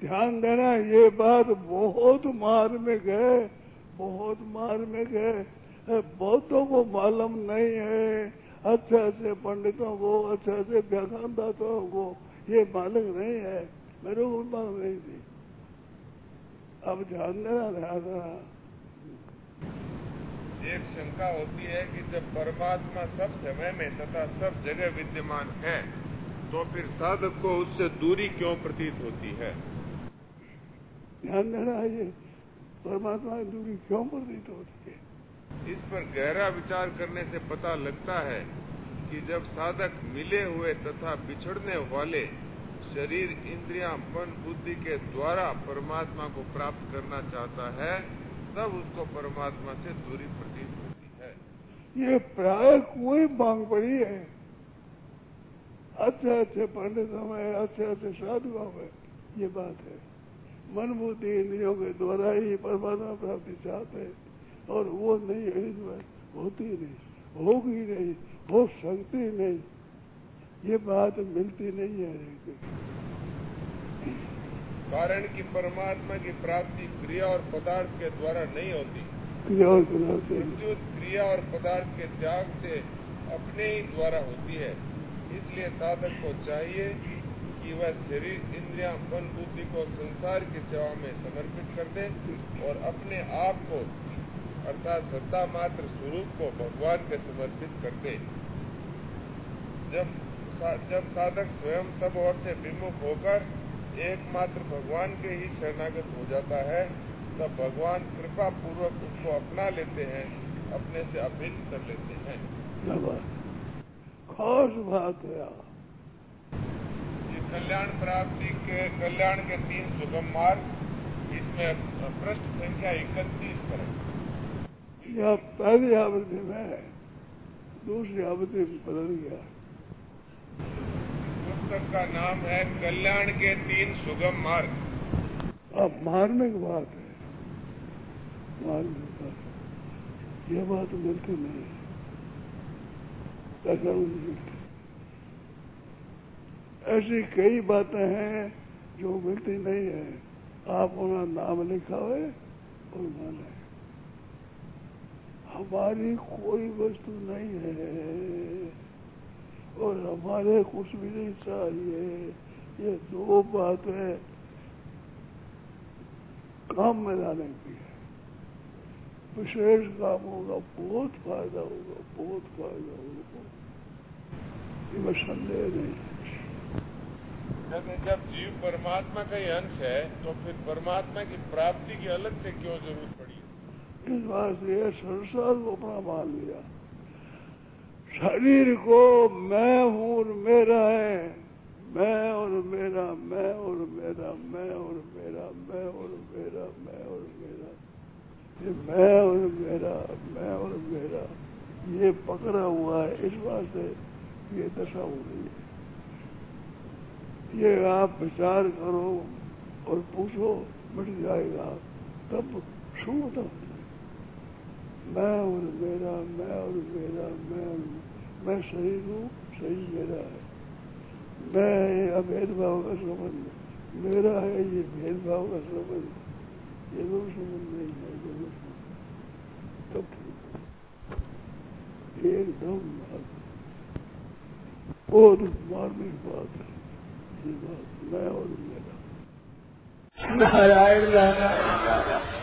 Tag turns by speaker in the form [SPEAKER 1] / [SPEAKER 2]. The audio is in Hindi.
[SPEAKER 1] ध्यान देना, ये बात बहुत मार्मिक है बहुत मार्मिक है बहुतों को मालूम नहीं है, अच्छे अच्छे पंडितों को, अच्छे अच्छे व्याख्यानदाताओं को, ये मालूम नहीं है। मेरे को मालूम नहीं थी। अब ध्यान देना ध्यान देना।
[SPEAKER 2] एक शंका होती है कि जब परमात्मा सब समय में तथा सब जगह विद्यमान है तो फिर साधक को उससे दूरी क्यों प्रतीत होती है?
[SPEAKER 1] ध्यान देना ये परमात्मा की दूरी क्यों प्रतीत होती है
[SPEAKER 2] इस पर गहरा विचार करने से पता लगता है कि जब साधक मिले हुए तथा बिछड़ने वाले शरीर इंद्रियाँ मन बुद्धि के द्वारा परमात्मा को प्राप्त करना चाहता है तब उसको परमात्मा से दूरी प्रतीत होती है।
[SPEAKER 1] ये प्राय कोई मांग पड़ी है अच्छे अच्छे पंडितों में अच्छे अच्छे साधुओं में ये बात है। मन बुद्धि इंद्रियों के द्वारा ही परमात्मा प्राप्ति चाहते हैं। और वो नहीं है होती नहीं होगी नहीं हो सकती नहीं। ये बात मिलती नहीं है
[SPEAKER 2] कारण कि परमात्मा की प्राप्ति क्रिया और पदार्थ के द्वारा नहीं होती।
[SPEAKER 1] क्रिया और पदार्थ
[SPEAKER 2] क्रिया और पदार्थ के त्याग से अपने ही द्वारा होती है। इसलिए साधक को चाहिए कि वह शरीर, इंद्रिया, मन, बुद्धि को संसार की सेवा में समर्पित कर दे और अपने आप को, अर्थात सत्ता मात्र स्वरूप को भगवान के समर्पित कर दे। जब जब साधक स्वयं सब और से विमुख होकर एकमात्र भगवान के ही शरणागत हो जाता है, तब भगवान कृपा पूर्वक उसको अपना लेते हैं, अपने से अभिन्न कर लेते हैं।
[SPEAKER 1] खास बात है
[SPEAKER 2] कल्याण प्राप्ति के कल्याण के तीन सुगम मार्ग इसमें पृष्ठ संख्या इकतीस पर है।
[SPEAKER 1] यह पहली आवृत्ति में दूसरी आवृत्ति में बदल गया
[SPEAKER 2] पुस्तक का नाम है कल्याण के तीन सुगम मार्ग।
[SPEAKER 1] अब मार्मिक बात है। मार्मिक बात यह बात मिलती नहीं ऐसा मिलती ऐसी कई बातें हैं जो मिलती नहीं है। आप उन्हें नाम लिखा है और माने। हमारी कोई वस्तु नहीं है, और हमारे कुछ भी नहीं चाहिए। ये दो बातें काम में लाने की है। विशेष कामों का बहुत फ़ायदा होगा, बहुत फ़ायदा होगा। इसमें संदेह नहीं
[SPEAKER 2] जब जब जीव परमात्मा का ही अंश है तो फिर परमात्मा की प्राप्ति की अलग से क्यों ज़रूरत पड़ी?
[SPEAKER 1] इस बात से संसार को अपना मान लिया। शरीर को मैं हूँ और मेरा है। मैं और मेरा, मैं और मेरा, मैं और मेरा, मैं और मेरा, मैं और मेरा। ये मैं और मेरा, मैं और मेरा, ये पकड़ा हुआ है इस बात से ये दशा हो रही है। ये आप विचार करो और पूछो, मिट जाएगा। तब शुभ मैं और मेरा, मैं और मेरा, मैं और मैं शरीर हूँ शरीर मेरा है। मैं अभेदभाव का संबंध मेरा है ये भेदभाव का संबंध ये लोग संबंध नहीं है, ये लोग तब एकदम बात बहुत मार्मिक बात है। मैं और
[SPEAKER 3] नारायण नारायण।